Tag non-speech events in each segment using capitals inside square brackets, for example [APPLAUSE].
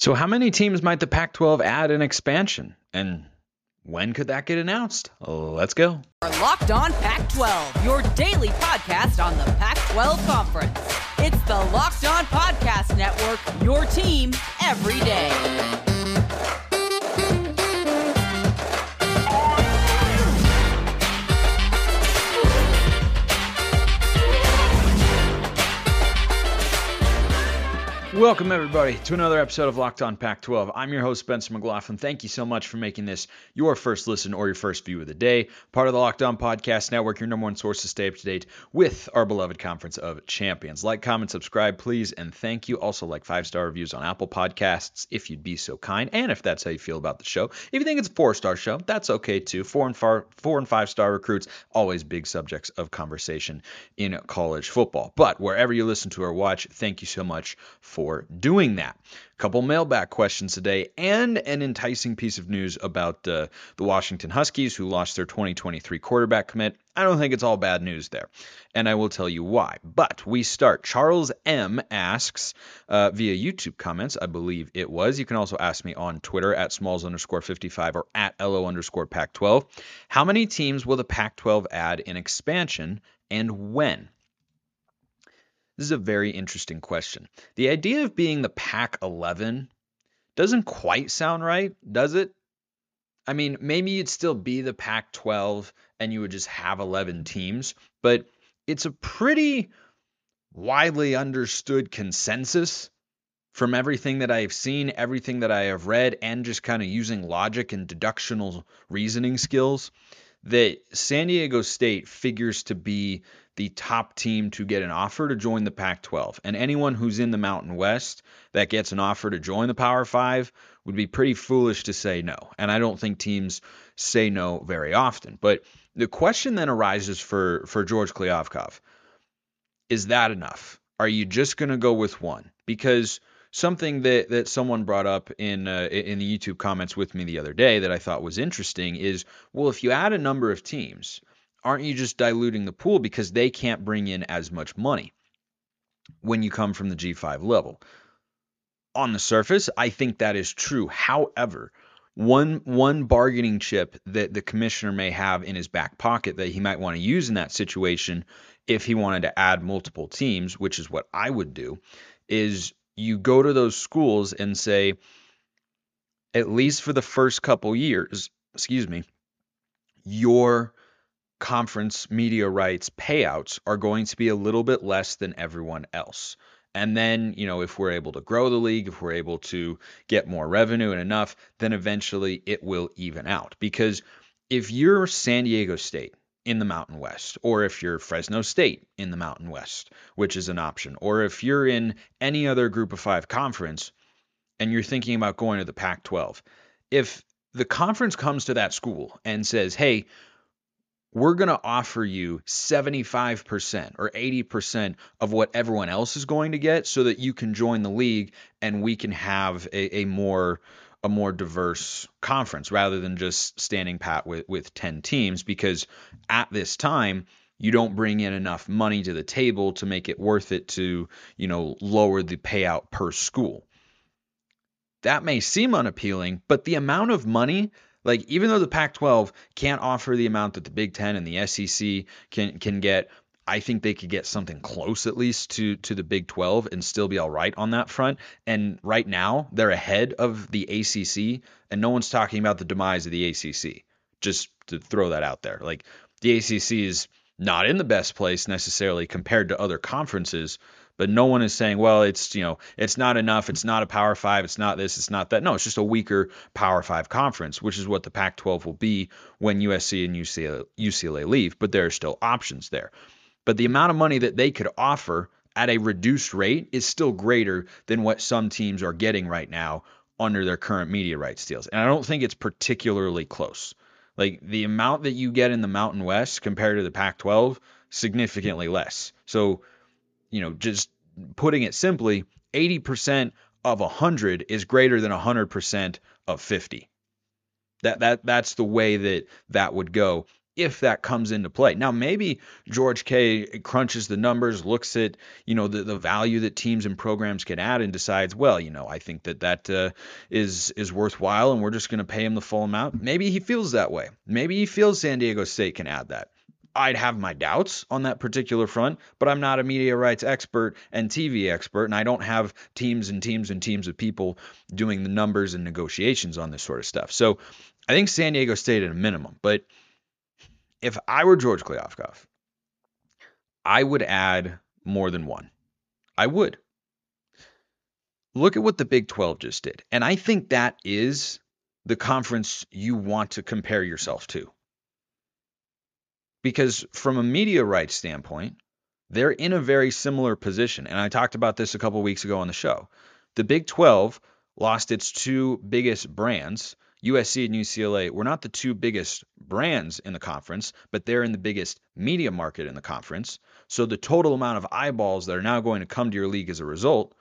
So, how many teams might the Pac 12 add in expansion? And when could that get announced? Let's go. Locked on Pac 12, your daily podcast on the Pac 12 Conference. It's the Locked On Podcast Network, your team every day. Welcome, everybody, to another episode of Locked On Pac 12. I'm your host, Spencer McLaughlin. Thank you so much for making this your first listen or your first view of the day. Part of the Locked On Podcast Network, your number one source to stay up to date with our beloved Conference of Champions. Like, comment, subscribe, please, and thank you. Also, like five star reviews on Apple Podcasts if you'd be so kind, and if that's how you feel about the show. If you think it's a four star show, that's okay too. Four and, far, four and five star recruits, always big subjects of conversation in college football. But wherever you listen to or watch, thank you so much for doing that. A couple mailback questions today, and an enticing piece of news about uh, the Washington Huskies who lost their 2023 quarterback commit. I don't think it's all bad news there, and I will tell you why. But we start. Charles M asks uh, via YouTube comments, I believe it was. You can also ask me on Twitter at smalls underscore 55 or at LO underscore Pac 12. How many teams will the Pac 12 add in expansion and when? This is a very interesting question. The idea of being the Pac 11 doesn't quite sound right, does it? I mean, maybe you'd still be the Pac 12 and you would just have 11 teams, but it's a pretty widely understood consensus from everything that I've seen, everything that I have read, and just kind of using logic and deductional reasoning skills that San Diego State figures to be the top team to get an offer to join the Pac 12. And anyone who's in the Mountain West that gets an offer to join the Power Five would be pretty foolish to say no. And I don't think teams say no very often. But the question then arises for, for George Kliavkoff is that enough? Are you just going to go with one? Because something that that someone brought up in uh, in the YouTube comments with me the other day that I thought was interesting is well if you add a number of teams aren't you just diluting the pool because they can't bring in as much money when you come from the G5 level? On the surface, I think that is true. However, one one bargaining chip that the commissioner may have in his back pocket that he might want to use in that situation if he wanted to add multiple teams, which is what I would do, is you go to those schools and say at least for the first couple years, excuse me, your conference media rights payouts are going to be a little bit less than everyone else. And then, you know, if we're able to grow the league, if we're able to get more revenue and enough, then eventually it will even out. Because if you're San Diego State in the Mountain West, or if you're Fresno State in the Mountain West, which is an option, or if you're in any other group of five conference and you're thinking about going to the Pac 12, if the conference comes to that school and says, hey, we're going to offer you 75% or 80% of what everyone else is going to get so that you can join the league and we can have a, a more a more diverse conference rather than just standing pat with, with 10 teams because at this time you don't bring in enough money to the table to make it worth it to you know lower the payout per school. That may seem unappealing but the amount of money like even though the Pac-12 can't offer the amount that the Big Ten and the SEC can can get, I think they could get something close at least to to the Big 12 and still be all right on that front. And right now they're ahead of the ACC, and no one's talking about the demise of the ACC. Just to throw that out there, like the ACC is not in the best place necessarily compared to other conferences, but no one is saying, well, it's you know, it's not enough. It's not a Power Five. It's not this. It's not that. No, it's just a weaker Power Five conference, which is what the Pac-12 will be when USC and UCLA, UCLA leave. But there are still options there. But the amount of money that they could offer at a reduced rate is still greater than what some teams are getting right now under their current media rights deals. And I don't think it's particularly close. Like the amount that you get in the Mountain West compared to the Pac 12, significantly less. So you know, just putting it simply, 80% of 100 is greater than 100% of 50. That that that's the way that that would go. If that comes into play. Now, maybe George K crunches the numbers, looks at you know the, the value that teams and programs can add, and decides, well, you know, I think that that uh, is is worthwhile, and we're just going to pay him the full amount. Maybe he feels that way. Maybe he feels San Diego State can add that. I'd have my doubts on that particular front, but I'm not a media rights expert and TV expert, and I don't have teams and teams and teams of people doing the numbers and negotiations on this sort of stuff. So I think San Diego State at a minimum, but if I were George Kliavkoff, I would add more than one. I would. Look at what the Big 12 just did. And I think that is the conference you want to compare yourself to. Because from a media rights standpoint, they're in a very similar position. And I talked about this a couple weeks ago on the show. The Big 12 lost its two biggest brands USC and UCLA were not the two biggest brands in the conference, but they're in the biggest media market in the conference. So the total amount of eyeballs that are now going to come to your league as a result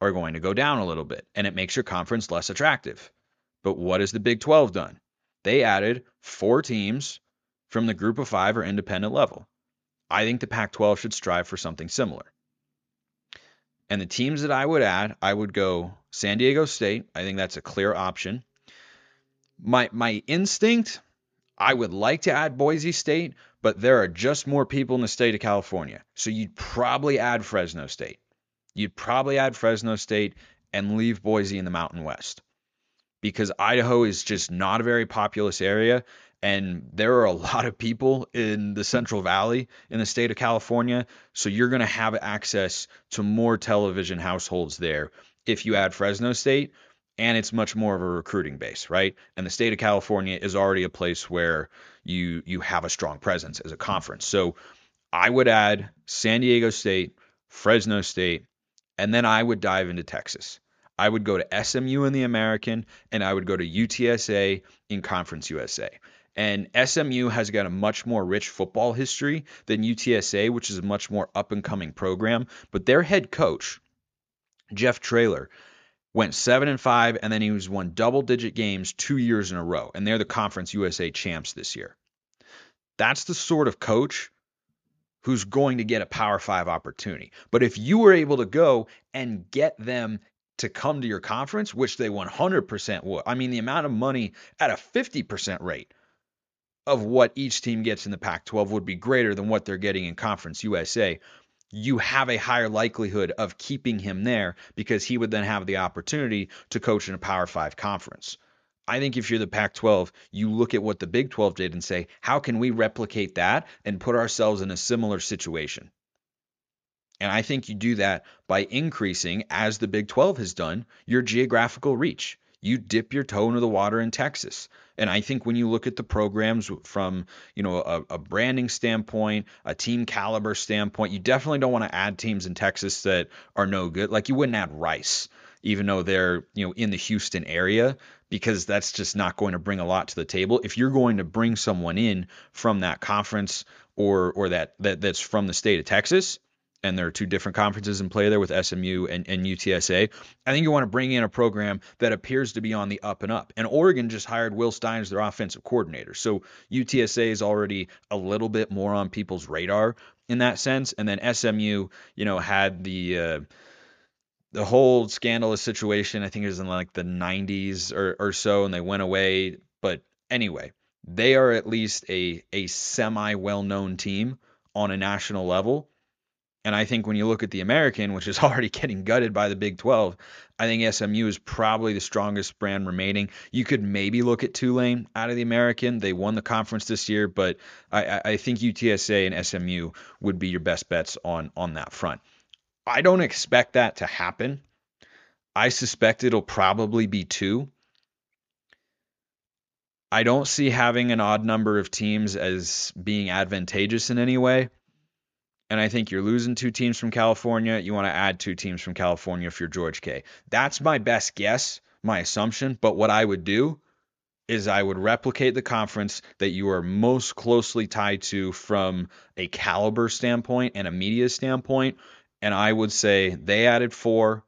are going to go down a little bit, and it makes your conference less attractive. But what has the Big 12 done? They added four teams from the group of five or independent level. I think the Pac 12 should strive for something similar. And the teams that I would add, I would go San Diego State. I think that's a clear option my my instinct, I would like to add Boise State, but there are just more people in the state of California. So you'd probably add Fresno State. You'd probably add Fresno State and leave Boise in the Mountain West. Because Idaho is just not a very populous area and there are a [LAUGHS] lot of people in the Central Valley in the state of California, so you're going to have access to more television households there if you add Fresno State and it's much more of a recruiting base, right? And the state of California is already a place where you you have a strong presence as a conference. So I would add San Diego State, Fresno State, and then I would dive into Texas. I would go to SMU in the American and I would go to UTSA in Conference USA. And SMU has got a much more rich football history than UTSA, which is a much more up and coming program. But their head coach, Jeff Traylor, went seven and five, and then he was won double digit games two years in a row, and they're the Conference USA champs this year. That's the sort of coach who's going to get a Power Five opportunity. But if you were able to go and get them to come to your conference, which they 100% would, I mean, the amount of money at a 50% rate of what each team gets in the Pac 12 would be greater than what they're getting in Conference USA you have a higher likelihood of keeping him there because he would then have the opportunity to coach in a Power Five conference. I think if you're the Pac 12, you look at what the Big 12 did and say, how can we replicate that and put ourselves in a similar situation? And I think you do that by increasing, as the Big 12 has done, your geographical reach you dip your toe into the water in Texas. And I think when you look at the programs from, you know, a, a, branding standpoint, a team caliber standpoint, you definitely don't want to add teams in Texas that are no good. Like you wouldn't add Rice, even though they're, you know, in the Houston area, because that's just not going to bring a lot to the table. If you're going to bring someone in from that conference or or that, that that's from the state of Texas, and there are two different conferences in play there with SMU and, and UTSA. I think you want to bring in a program that appears to be on the up and up. And Oregon just hired Will Stein as their offensive coordinator. So UTSA is already a little bit more on people's radar in that sense. And then SMU, you know, had the uh, the whole scandalous situation. I think it was in like the 90s or, or so, and they went away. But anyway, they are at least a a semi well known team on a national level and I think when you look at the American, which is [LAUGHS] already getting gutted by the Big 12, I think SMU is probably the strongest brand remaining. You could maybe look at Tulane out of the American. They won the conference this year, but I, I think UTSA and SMU would be your best bets on on that front. I don't expect that to happen. I suspect it'll probably be two. I don't see having an odd number of teams as being advantageous in any way and I think you're losing two teams from California. You want to add two teams from California if you're George K. That's my best guess, my assumption. But what I would do is I would replicate the conference that you are most closely tied to from a caliber standpoint and a media standpoint. And I would say they added four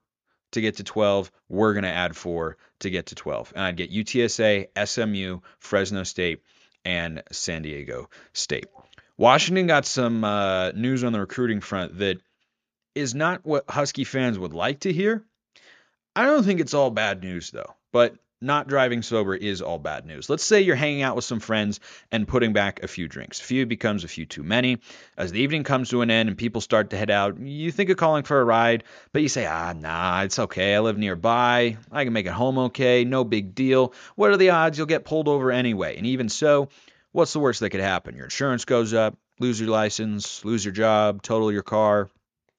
to get to 12. We're going to add four to get to 12. And I'd get UTSA, SMU, Fresno State, and San Diego State. Washington got some uh, news on the recruiting front that is not what Husky fans would like to hear. I don't think it's all bad news, though, but not driving sober is all bad news. Let's say you're hanging out with some friends and putting back a few drinks. A few becomes a few too many. As the evening comes to an end and people start to head out, you think of calling for a ride, but you say, ah, nah, it's okay. I live nearby. I can make it home okay. No big deal. What are the odds you'll get pulled over anyway? And even so, what's the worst that could happen? Your insurance goes up, lose your license, lose your job, total your car,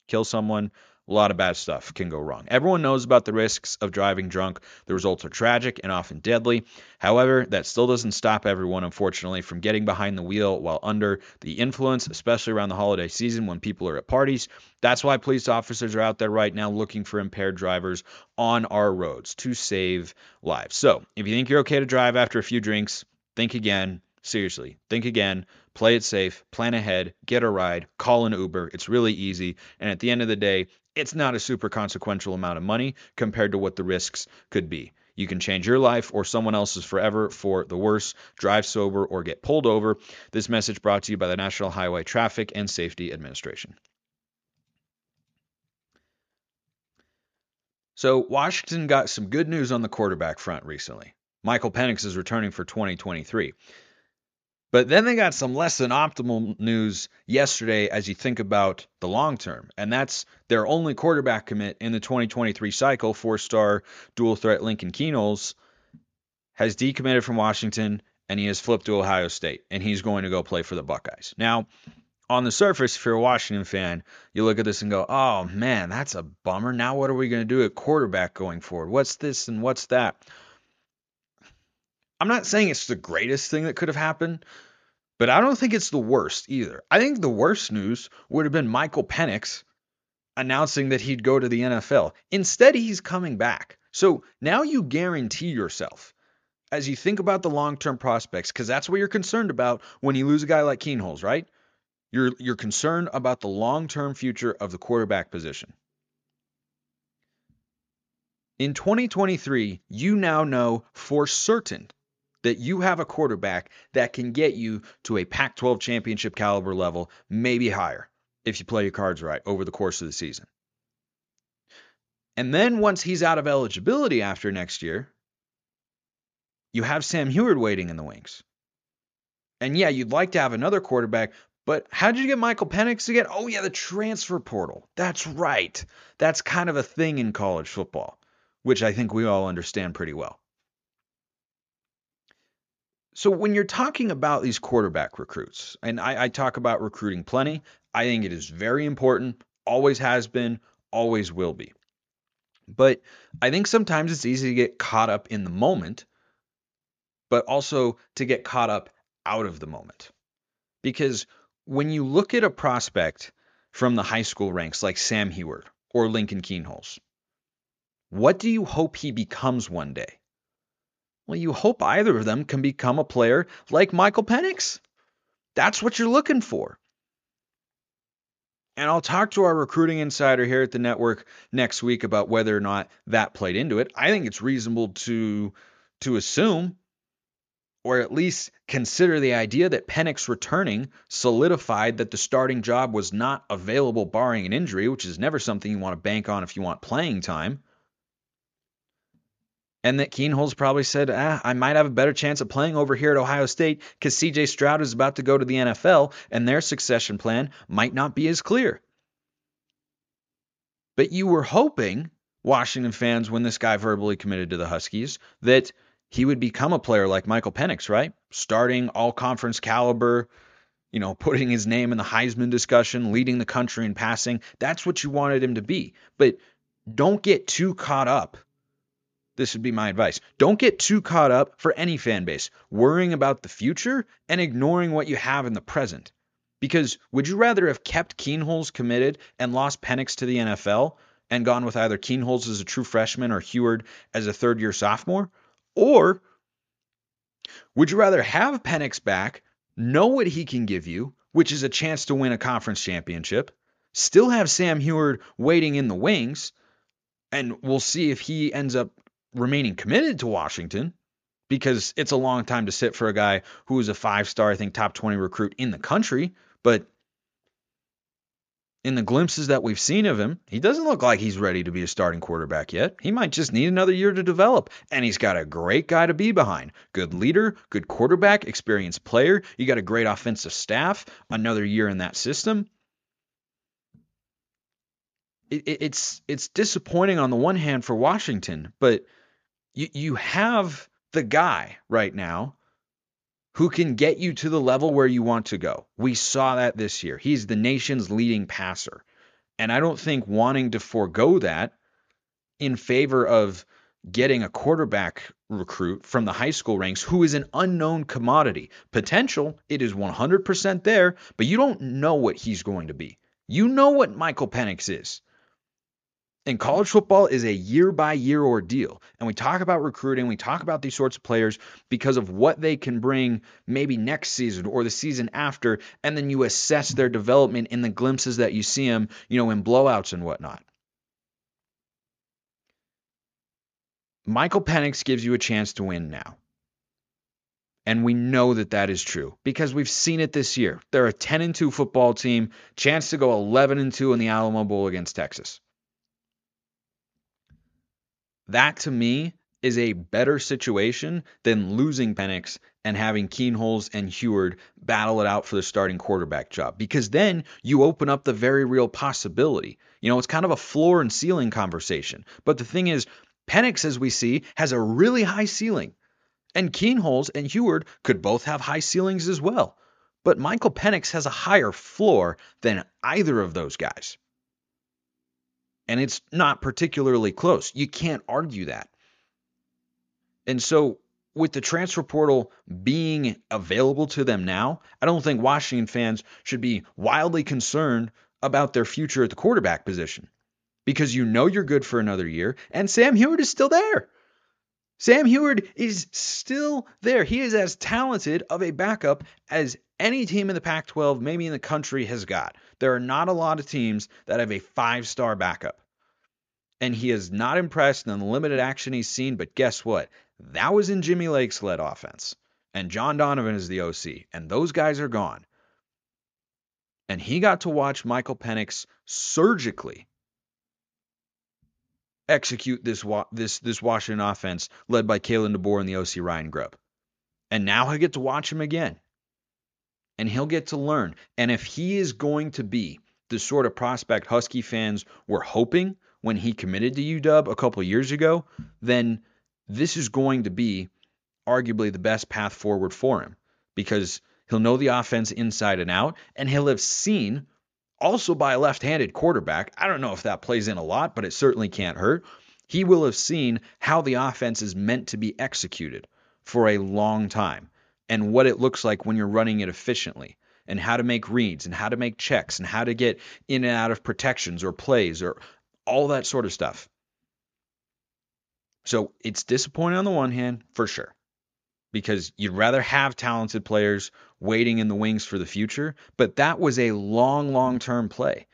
kill someone a lot of bad stuff can go wrong. Everyone knows about the risks of driving drunk. The results are tragic and often deadly. However, that still doesn't stop everyone, unfortunately, from getting behind the wheel while under the influence, especially around the holiday season when people are at parties. That's why police officers are out there right now looking for impaired drivers on our roads to save lives. So, if you think you're okay to drive after a few drinks, think again. Seriously, think again, play it safe, plan ahead, get a ride, call an Uber. It's really easy. And at the end of the day, it's not a super consequential amount of money compared to what the risks could be. You can change your life or someone else's forever for the worse. Drive sober or get pulled over. This message brought to you by the National Highway Traffic and Safety Administration. So, Washington got some good news on the quarterback front recently. Michael Penix is returning for 2023. But then they got some less than optimal news yesterday as you think about the long term. And that's their only quarterback commit in the 2023 cycle, four star dual threat Lincoln Kienholz, has decommitted from Washington and he has flipped to Ohio State and he's going to go play for the Buckeyes. Now, on the surface, if you're a Washington fan, you look at this and go, oh man, that's a bummer. Now, what are we going to do at quarterback going forward? What's this and what's that? I'm not saying it's the greatest thing that could have happened, but I don't think it's the worst either. I think the worst news would have been Michael Penix announcing that he'd go to the NFL. Instead, he's coming back. So now you guarantee yourself as you think about the long-term prospects, because that's what you're concerned about when you lose a guy like Kienholz, right? You're you're concerned about the long-term future of the quarterback position. In 2023, you now know for certain that you have a quarterback that can get you to a Pac 12 championship caliber level, maybe higher, if you play your cards right over the course of the season. And then once he's out of eligibility after next year, you have Sam Huard waiting in the wings. And yeah, you'd like to have another quarterback, but how did you get Michael Penix again? Oh, yeah, the transfer portal. That's right. That's kind of a thing in college football, which I think we all understand pretty well. So when you're talking about these quarterback recruits, and I, I, talk about recruiting plenty, I think it is very important, always has been, always will be. But I think sometimes it's easy to get caught up in the moment, but also to get caught up out of the moment. Because when you look at a prospect from the high school ranks like Sam Huard or Lincoln Kienholz, what do you hope he becomes one day? Well, you hope either of them can become a player like Michael Penix. That's what you're looking for. And I'll talk to our recruiting insider here at the network next week about whether or not that played into it. I think it's reasonable to to assume or at least consider the idea that Penix returning solidified that the starting job was not available barring an injury, which is never something you want to bank on if you want playing time and that Kienholz probably said, ah, I might have a better chance of playing over here at Ohio State because CJ Stroud is about to go to the NFL and their succession plan might not be as clear. But you were hoping, Washington fans, when this guy verbally committed to the Huskies, that he would become a player like Michael Penix, right? Starting all conference caliber, you know, putting his name in the Heisman discussion, leading the country in passing. That's what you wanted him to be. But don't get too caught up this would be my advice. Don't get too caught up for any fan base, worrying about the future and ignoring what you have in the present. Because would you rather have kept Kienholz committed and lost Penix to the NFL and gone with either Kienholz as a true freshman or Huard as a third year sophomore? Or would you rather have Penix back, know what he can give you, which is a chance to win a conference championship, still have Sam Huard waiting in the wings, and we'll see if he ends up remaining committed to Washington because it's a long time to sit for a guy who is a five star, I think top 20 recruit in the country. But in the glimpses that we've seen of him, he doesn't look like he's ready to be a starting quarterback yet. He might just need another year to develop. And he's got a great guy to be behind. Good leader, good quarterback, experienced player. You got a great offensive staff, another year in that system. It, it, it's it's disappointing on the one hand for Washington, but you you have the guy right now who can get you to the level where you want to go. We saw that this year. He's the nation's leading passer. And I don't think wanting to forego that in favor of getting a quarterback recruit from the high school ranks who is an unknown commodity. Potential, it is 100% there, but you don't know what he's going to be. You know what Michael Penix is. And college football is a year by year ordeal. And we talk about recruiting, we talk about these sorts of players because of what they can bring maybe next season or the season after. And then you assess their development in the glimpses that you see them, you know, in blowouts and whatnot. Michael Penix gives you a chance to win now. And we know that that is true because we've seen it this year. They're a 10 and 2 football team, chance to go 11 and 2 in the Alamo Bowl against Texas. That to me is a better situation than losing Penix and having Kienholz and Huard battle it out for the starting quarterback job because then you open up the very real possibility. You know, it's kind of a floor and ceiling conversation. But the thing is, Penix, as we see, has a really high ceiling. And Kienholz and Huard could both have high ceilings as well. But Michael Penix has a higher floor than either of those guys and it's not particularly close. You can't argue that. And so, with the transfer portal being available to them now, I don't think Washington fans should be wildly concerned about their future at the quarterback position because you know you're good for another year, and Sam Huard is still there. Sam Huard is still there. He is as talented of a backup as any team in the Pac 12, maybe in the country, has got. There are not a lot of teams that have a five star backup. And he is not impressed in the limited action he's seen, but guess what? That was in Jimmy Lake's led offense. And John Donovan is the OC. And those guys are gone. And he got to watch Michael Penix surgically execute this this this Washington offense led by Kalen DeBoer and the OC Ryan Grubb. And now he'll get to watch him again. And he'll get to learn. And if he is going to be the sort of prospect Husky fans were hoping when he committed to UW a couple years ago, then this is going to be arguably the best path forward for him because he'll know the offense inside and out and he'll have seen also by a left-handed quarterback. I don't know if that plays in a lot, but it certainly can't hurt. He will have seen how the offense is meant to be executed for a long time and what it looks like when you're running it efficiently and how to make reads and how to make checks and how to get in and out of protections or plays or all that sort of stuff. So it's disappointing on the one hand, for sure, because you'd rather have talented players waiting in the wings for the future, but that was a long, long term play.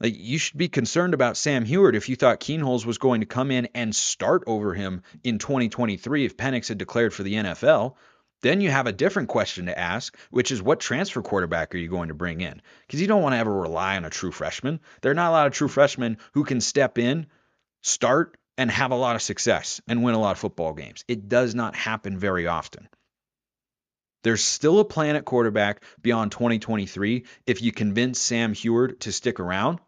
Like you should be concerned about Sam Huard if you thought Kienholz was going to come in and start over him in 2023 if Penix had declared for the NFL. Then you have a different question to ask, which is what transfer quarterback are you going to bring in? Because you don't want to ever rely on a true freshman. There are not a lot of true freshmen who can step in, start, and have a lot of success and win a lot of football games. It does not happen very often. There's still a plan at quarterback beyond 2023 if you convince Sam Huard to stick around.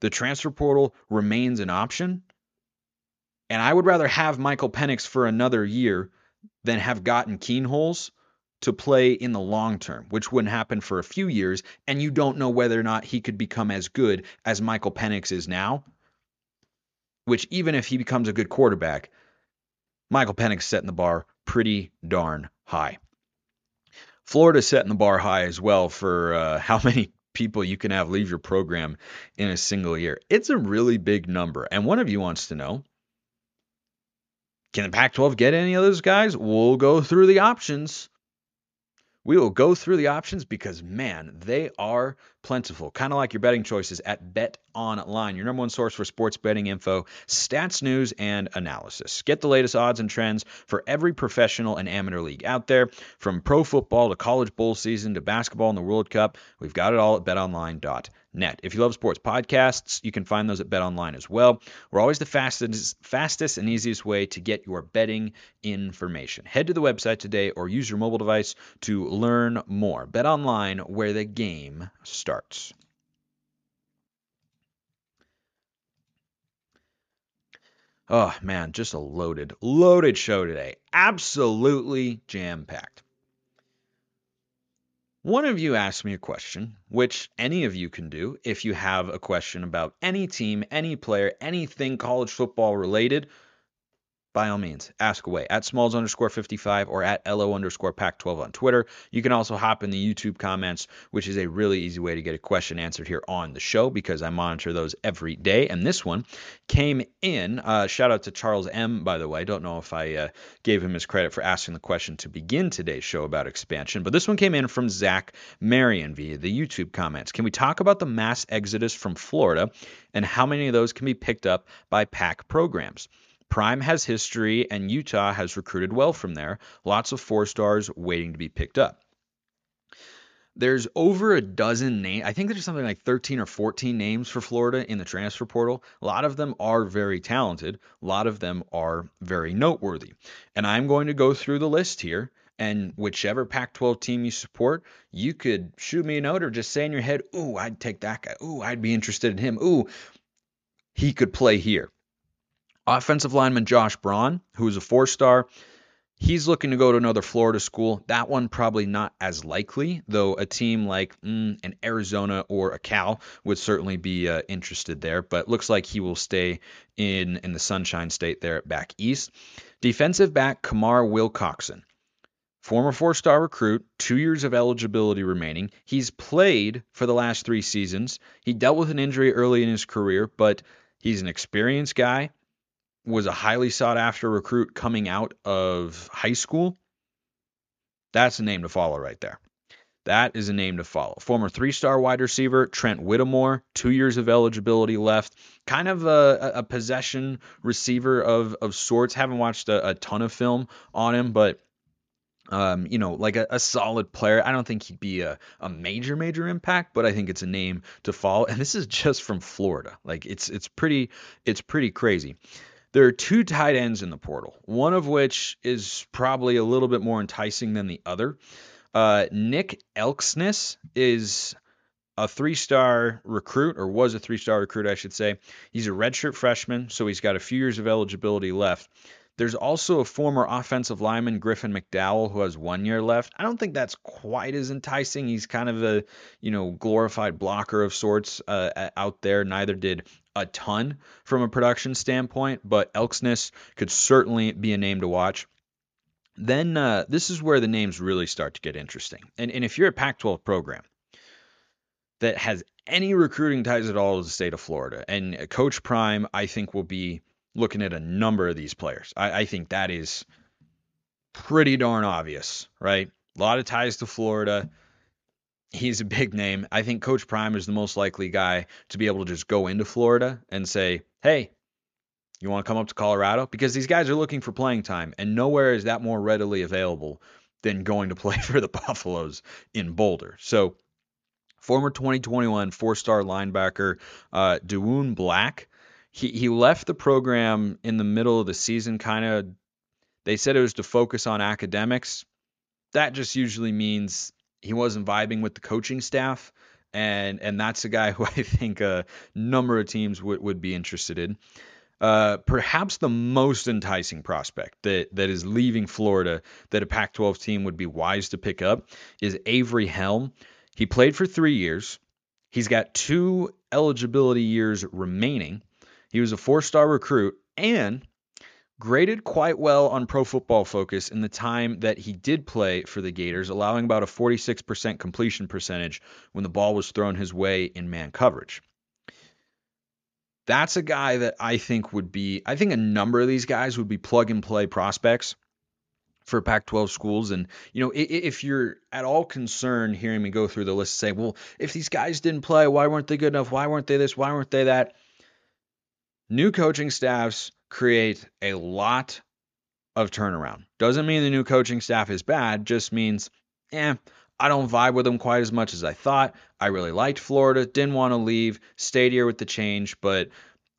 The transfer portal remains an option. And I would rather have Michael Penix for another year than have gotten Kienholz to play in the long term, which wouldn't happen for a few years, and you don't know whether or not he could become as good as Michael Penix is now. Which, even if he becomes a good quarterback, Michael Penix setting the bar pretty darn high. Florida setting the bar high as well for uh, how [LAUGHS] many people you can have leave your program in a single year. It's a really big number. And one of you wants to know can the Pac 12 get any of those guys? We'll go through the options. We will go through the options because, man, they are plentiful, kind of like your betting choices at Bet Online, your number one source for sports betting info, stats, news, and analysis. Get the latest odds and trends for every professional and amateur league out there, from pro football to college bowl season to basketball and the World Cup. We've got it all at betonline.net net. If you love sports podcasts, you can find those at BetOnline as well. We're always the fastest, fastest and easiest way to get your betting information. Head to the website today or use your mobile device to learn more. Bet Online, where the game starts. Oh man, just a loaded, loaded show today. Absolutely jam packed. One of you asked me a question, which any of you can do if you have a question about any team, any player, anything college football related by all means, ask away at smalls underscore 55 or at LO underscore pac 12 on Twitter. You can also hop in the YouTube comments, which is a really easy way to get a question answered here on the show because I monitor those every day. And this one came in. Uh, shout out to Charles M, by the way. I don't know if I uh, gave him his credit for asking the question to begin today's show about expansion, but this one came in from Zach Marion via the YouTube comments. Can we talk about the mass exodus from Florida and how many of those can be picked up by PAC programs? Prime has history, and Utah has recruited well from there. Lots of four stars waiting to be picked up. There's over a dozen names. I think there's something like 13 or 14 names for Florida in the transfer portal. A lot of them are very talented. A lot of them are very noteworthy. And I'm going to go through the list here. And whichever Pac 12 team you support, you could shoot me a note or just say in your head, Ooh, I'd take that guy. Ooh, I'd be interested in him. Ooh, he could play here. Offensive lineman Josh Braun, who is a four star, he's looking to go to another Florida school. That one probably not as likely, though a team like mm, an Arizona or a Cal would certainly be uh, interested there. But looks like he will stay in in the Sunshine State there at back east. Defensive back Kamar Wilcoxon. Former four star recruit, two years of eligibility remaining. He's played for the last three seasons. He dealt with an injury early in his career, but he's an experienced guy was a highly sought after recruit coming out of high school, that's a name to follow right there. That is a name to follow. Former three star wide receiver Trent Whittemore, two years of eligibility left. Kind of a, a possession receiver of, of sorts. Haven't watched a, a ton of film on him, but um, you know, like a, a, solid player. I don't think he'd be a, a major, major impact, but I think it's a name to follow. And this is just from Florida. Like it's it's pretty it's pretty crazy. There are two tight ends in the portal, one of which is probably a little bit more enticing than the other. Uh, Nick Elksnis is a three star recruit, or was a three star recruit, I should say. He's a redshirt freshman, so he's got a few years of eligibility left. There's also a former offensive lineman, Griffin McDowell, who has one year left. I don't think that's quite as enticing. He's kind of a, you know, glorified blocker of sorts uh, out there. Neither did a ton from a production standpoint, but Elksnis could certainly be a name to watch. Then uh, this is where the names really start to get interesting. And, and if you're a Pac 12 program that has any recruiting ties at all to the state of Florida, and Coach Prime, I think, will be looking at a number of these players. I, I think that is pretty darn obvious, right? A lot of ties to Florida. He's a big name. I think Coach Prime is the most likely guy to be able to just go into Florida and say, hey, you want to come up to Colorado? Because these guys are looking for playing time, and nowhere is that more readily available than going to play [LAUGHS] for the Buffaloes in Boulder. So, former 2021 four star linebacker uh, Diwun Black he he left the program in the middle of the season kind of they said it was to focus on academics that just usually means he wasn't vibing with the coaching staff and and that's a guy [LAUGHS] who I think a number of teams would, would be interested in. Uh, perhaps the most enticing prospect that that is leaving Florida that a Pac-12 team would be wise to pick up is Avery Helm. He played for three years. He's got two eligibility years remaining. He was a four star recruit and graded quite well on Pro Football Focus in the time that he did play for the Gators, allowing about a 46% completion percentage when the ball was thrown his way in man coverage. That's a guy that I think would be, I think a number of these guys would be plug and play prospects for Pac 12 schools. And, you know, if you're at all concerned hearing me go through the list, say, well, if these guys didn't play, why weren't they good enough? Why weren't they this? Why weren't they that? New coaching staffs create a lot of turnaround. Doesn't mean the new coaching staff is bad, just means, eh, I don't vibe with them quite as much as I thought. I really liked Florida, didn't want to leave, stayed here with the change, but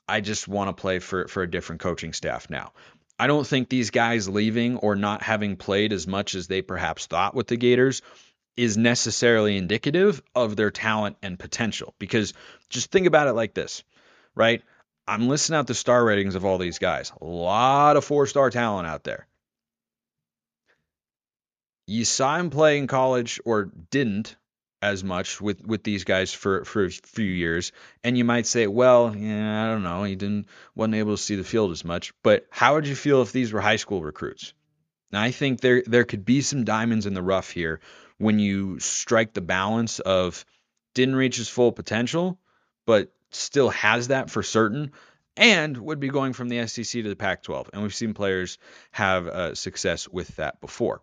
I just want to play for, for a different coaching staff now. I don't think these guys leaving or not having played as much as they perhaps thought with the Gators is necessarily indicative of their talent and potential. Because just think about it like this, right? I'm listing out the star ratings of all these guys. A lot of four star talent out there. You saw him play in college or didn't as much with with these guys for for a few years and you might say well yeah i don't know he didn't wasn't able to see the field as much but how would you feel if these were high school recruits now i think there there could be some diamonds in the rough here when you strike the balance of didn't reach his full potential but still has that for certain and would be going from the SEC to the Pac 12. And we've seen players have uh, success with that before.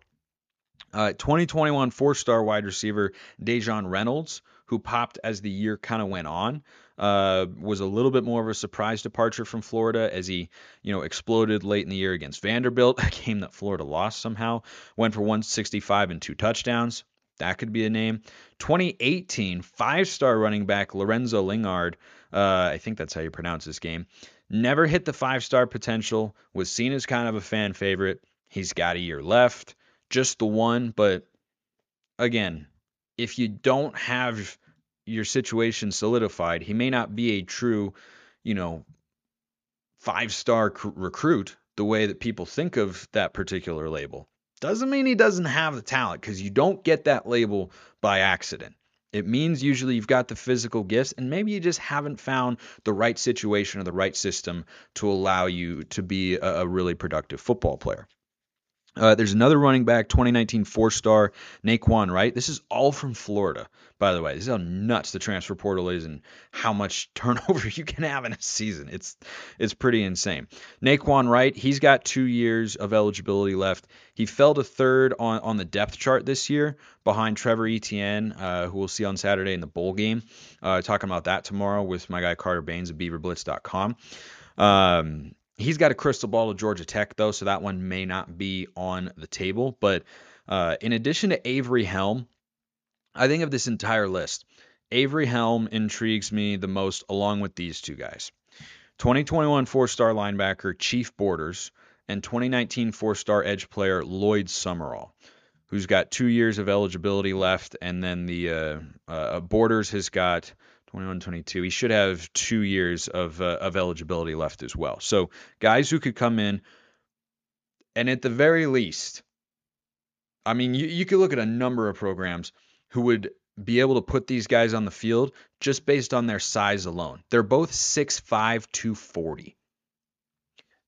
Uh, 2021 four star wide receiver Daejon Reynolds, who popped as the year kind of went on, uh, was a little bit more of a surprise departure from Florida as he, you know, exploded late in the year against Vanderbilt, [LAUGHS] a game that Florida lost somehow. Went for 165 and two touchdowns. That could be a name. 2018 five star running back Lorenzo Lingard, uh, I think that's how you pronounce this game, never hit the five star potential, was seen as kind of a fan favorite. He's got a year left just the one, but again, if you don't have your situation solidified, he may not be a true, you know, five star recruit the way that people think of that particular label. Doesn't mean he doesn't have the talent because you don't get that label by accident. It means usually you've got the physical gifts and maybe you just haven't found the right situation or the right system to allow you to be a, a really productive football player. Uh, there's another running back, 2019 four star, Naquan Wright. This is all from Florida, by the way. This is how nuts the transfer portal is and how much [LAUGHS] turnover you can have in a season. It's it's pretty insane. Naquan Wright, he's got two years of eligibility left. He fell to third on, on the depth chart this year behind Trevor Etienne, uh, who we'll see on Saturday in the bowl game. Uh, talking about that tomorrow with my guy Carter Baines of BeaverBlitz.com. Um, He's got a crystal ball of Georgia Tech, though, so that one may not be on the table. But uh, in addition to Avery Helm, I think of this entire list, Avery Helm intrigues me the most, along with these two guys 2021 four star linebacker Chief Borders and 2019 four star edge player Lloyd Summerall, who's got two years of eligibility left. And then the uh, uh, Borders has got 21, 22. He should have two years of uh, of eligibility left as well. So guys who could come in, and at the very least, I mean, you, you could look at a number of programs who would be able to put these guys on the field just based on their size alone. They're both 6'5, 240.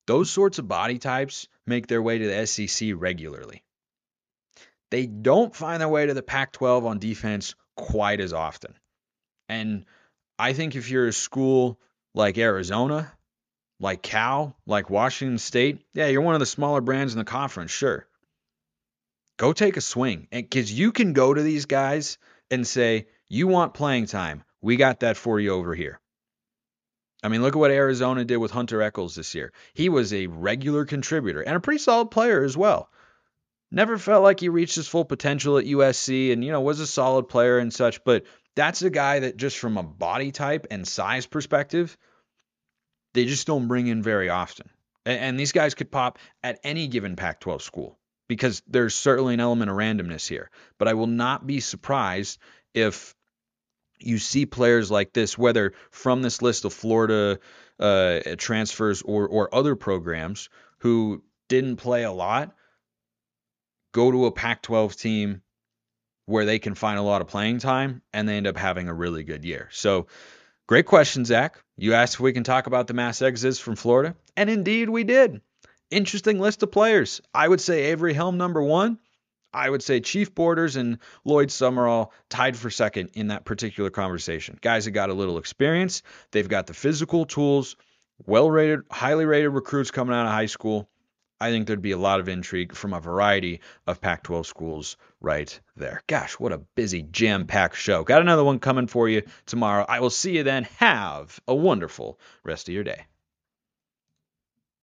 Those sorts of body types make their way to the SEC regularly. They don't find their way to the Pac 12 on defense quite as often. And I think if you're a school like Arizona, like Cal, like Washington State, yeah, you're one of the smaller brands in the conference, sure. Go take a swing. And because you can go to these guys and say, you want playing time. We got that for you over here. I mean, look at what Arizona did with Hunter Echols this year. He was a regular contributor and a pretty solid player as well. Never felt like he reached his full potential at USC and, you know, was a solid player and such, but that's a guy that just from a body type and size perspective, they just don't bring in very often. And, and these guys could pop at any given Pac 12 school because there's certainly an element of randomness here. But I will not be surprised if you see players like this, whether from this list of Florida uh, transfers or, or other programs who didn't play a lot, go to a Pac 12 team where they can find a lot of playing time and they end up having a really good year. So, great question, Zach. You asked if we can talk about the mass exits from Florida, and indeed we did. Interesting list of players. I would say Avery Helm number one. I would say Chief Borders and Lloyd Summerall tied for second in that particular conversation. Guys have got a little experience. They've got the physical tools, well rated, highly rated recruits coming out of high school. I think there'd be a lot of intrigue from a variety of Pac 12 schools right there. Gosh, what a busy, jam packed show. Got another one coming for you tomorrow. I will see you then. Have a wonderful rest of your day.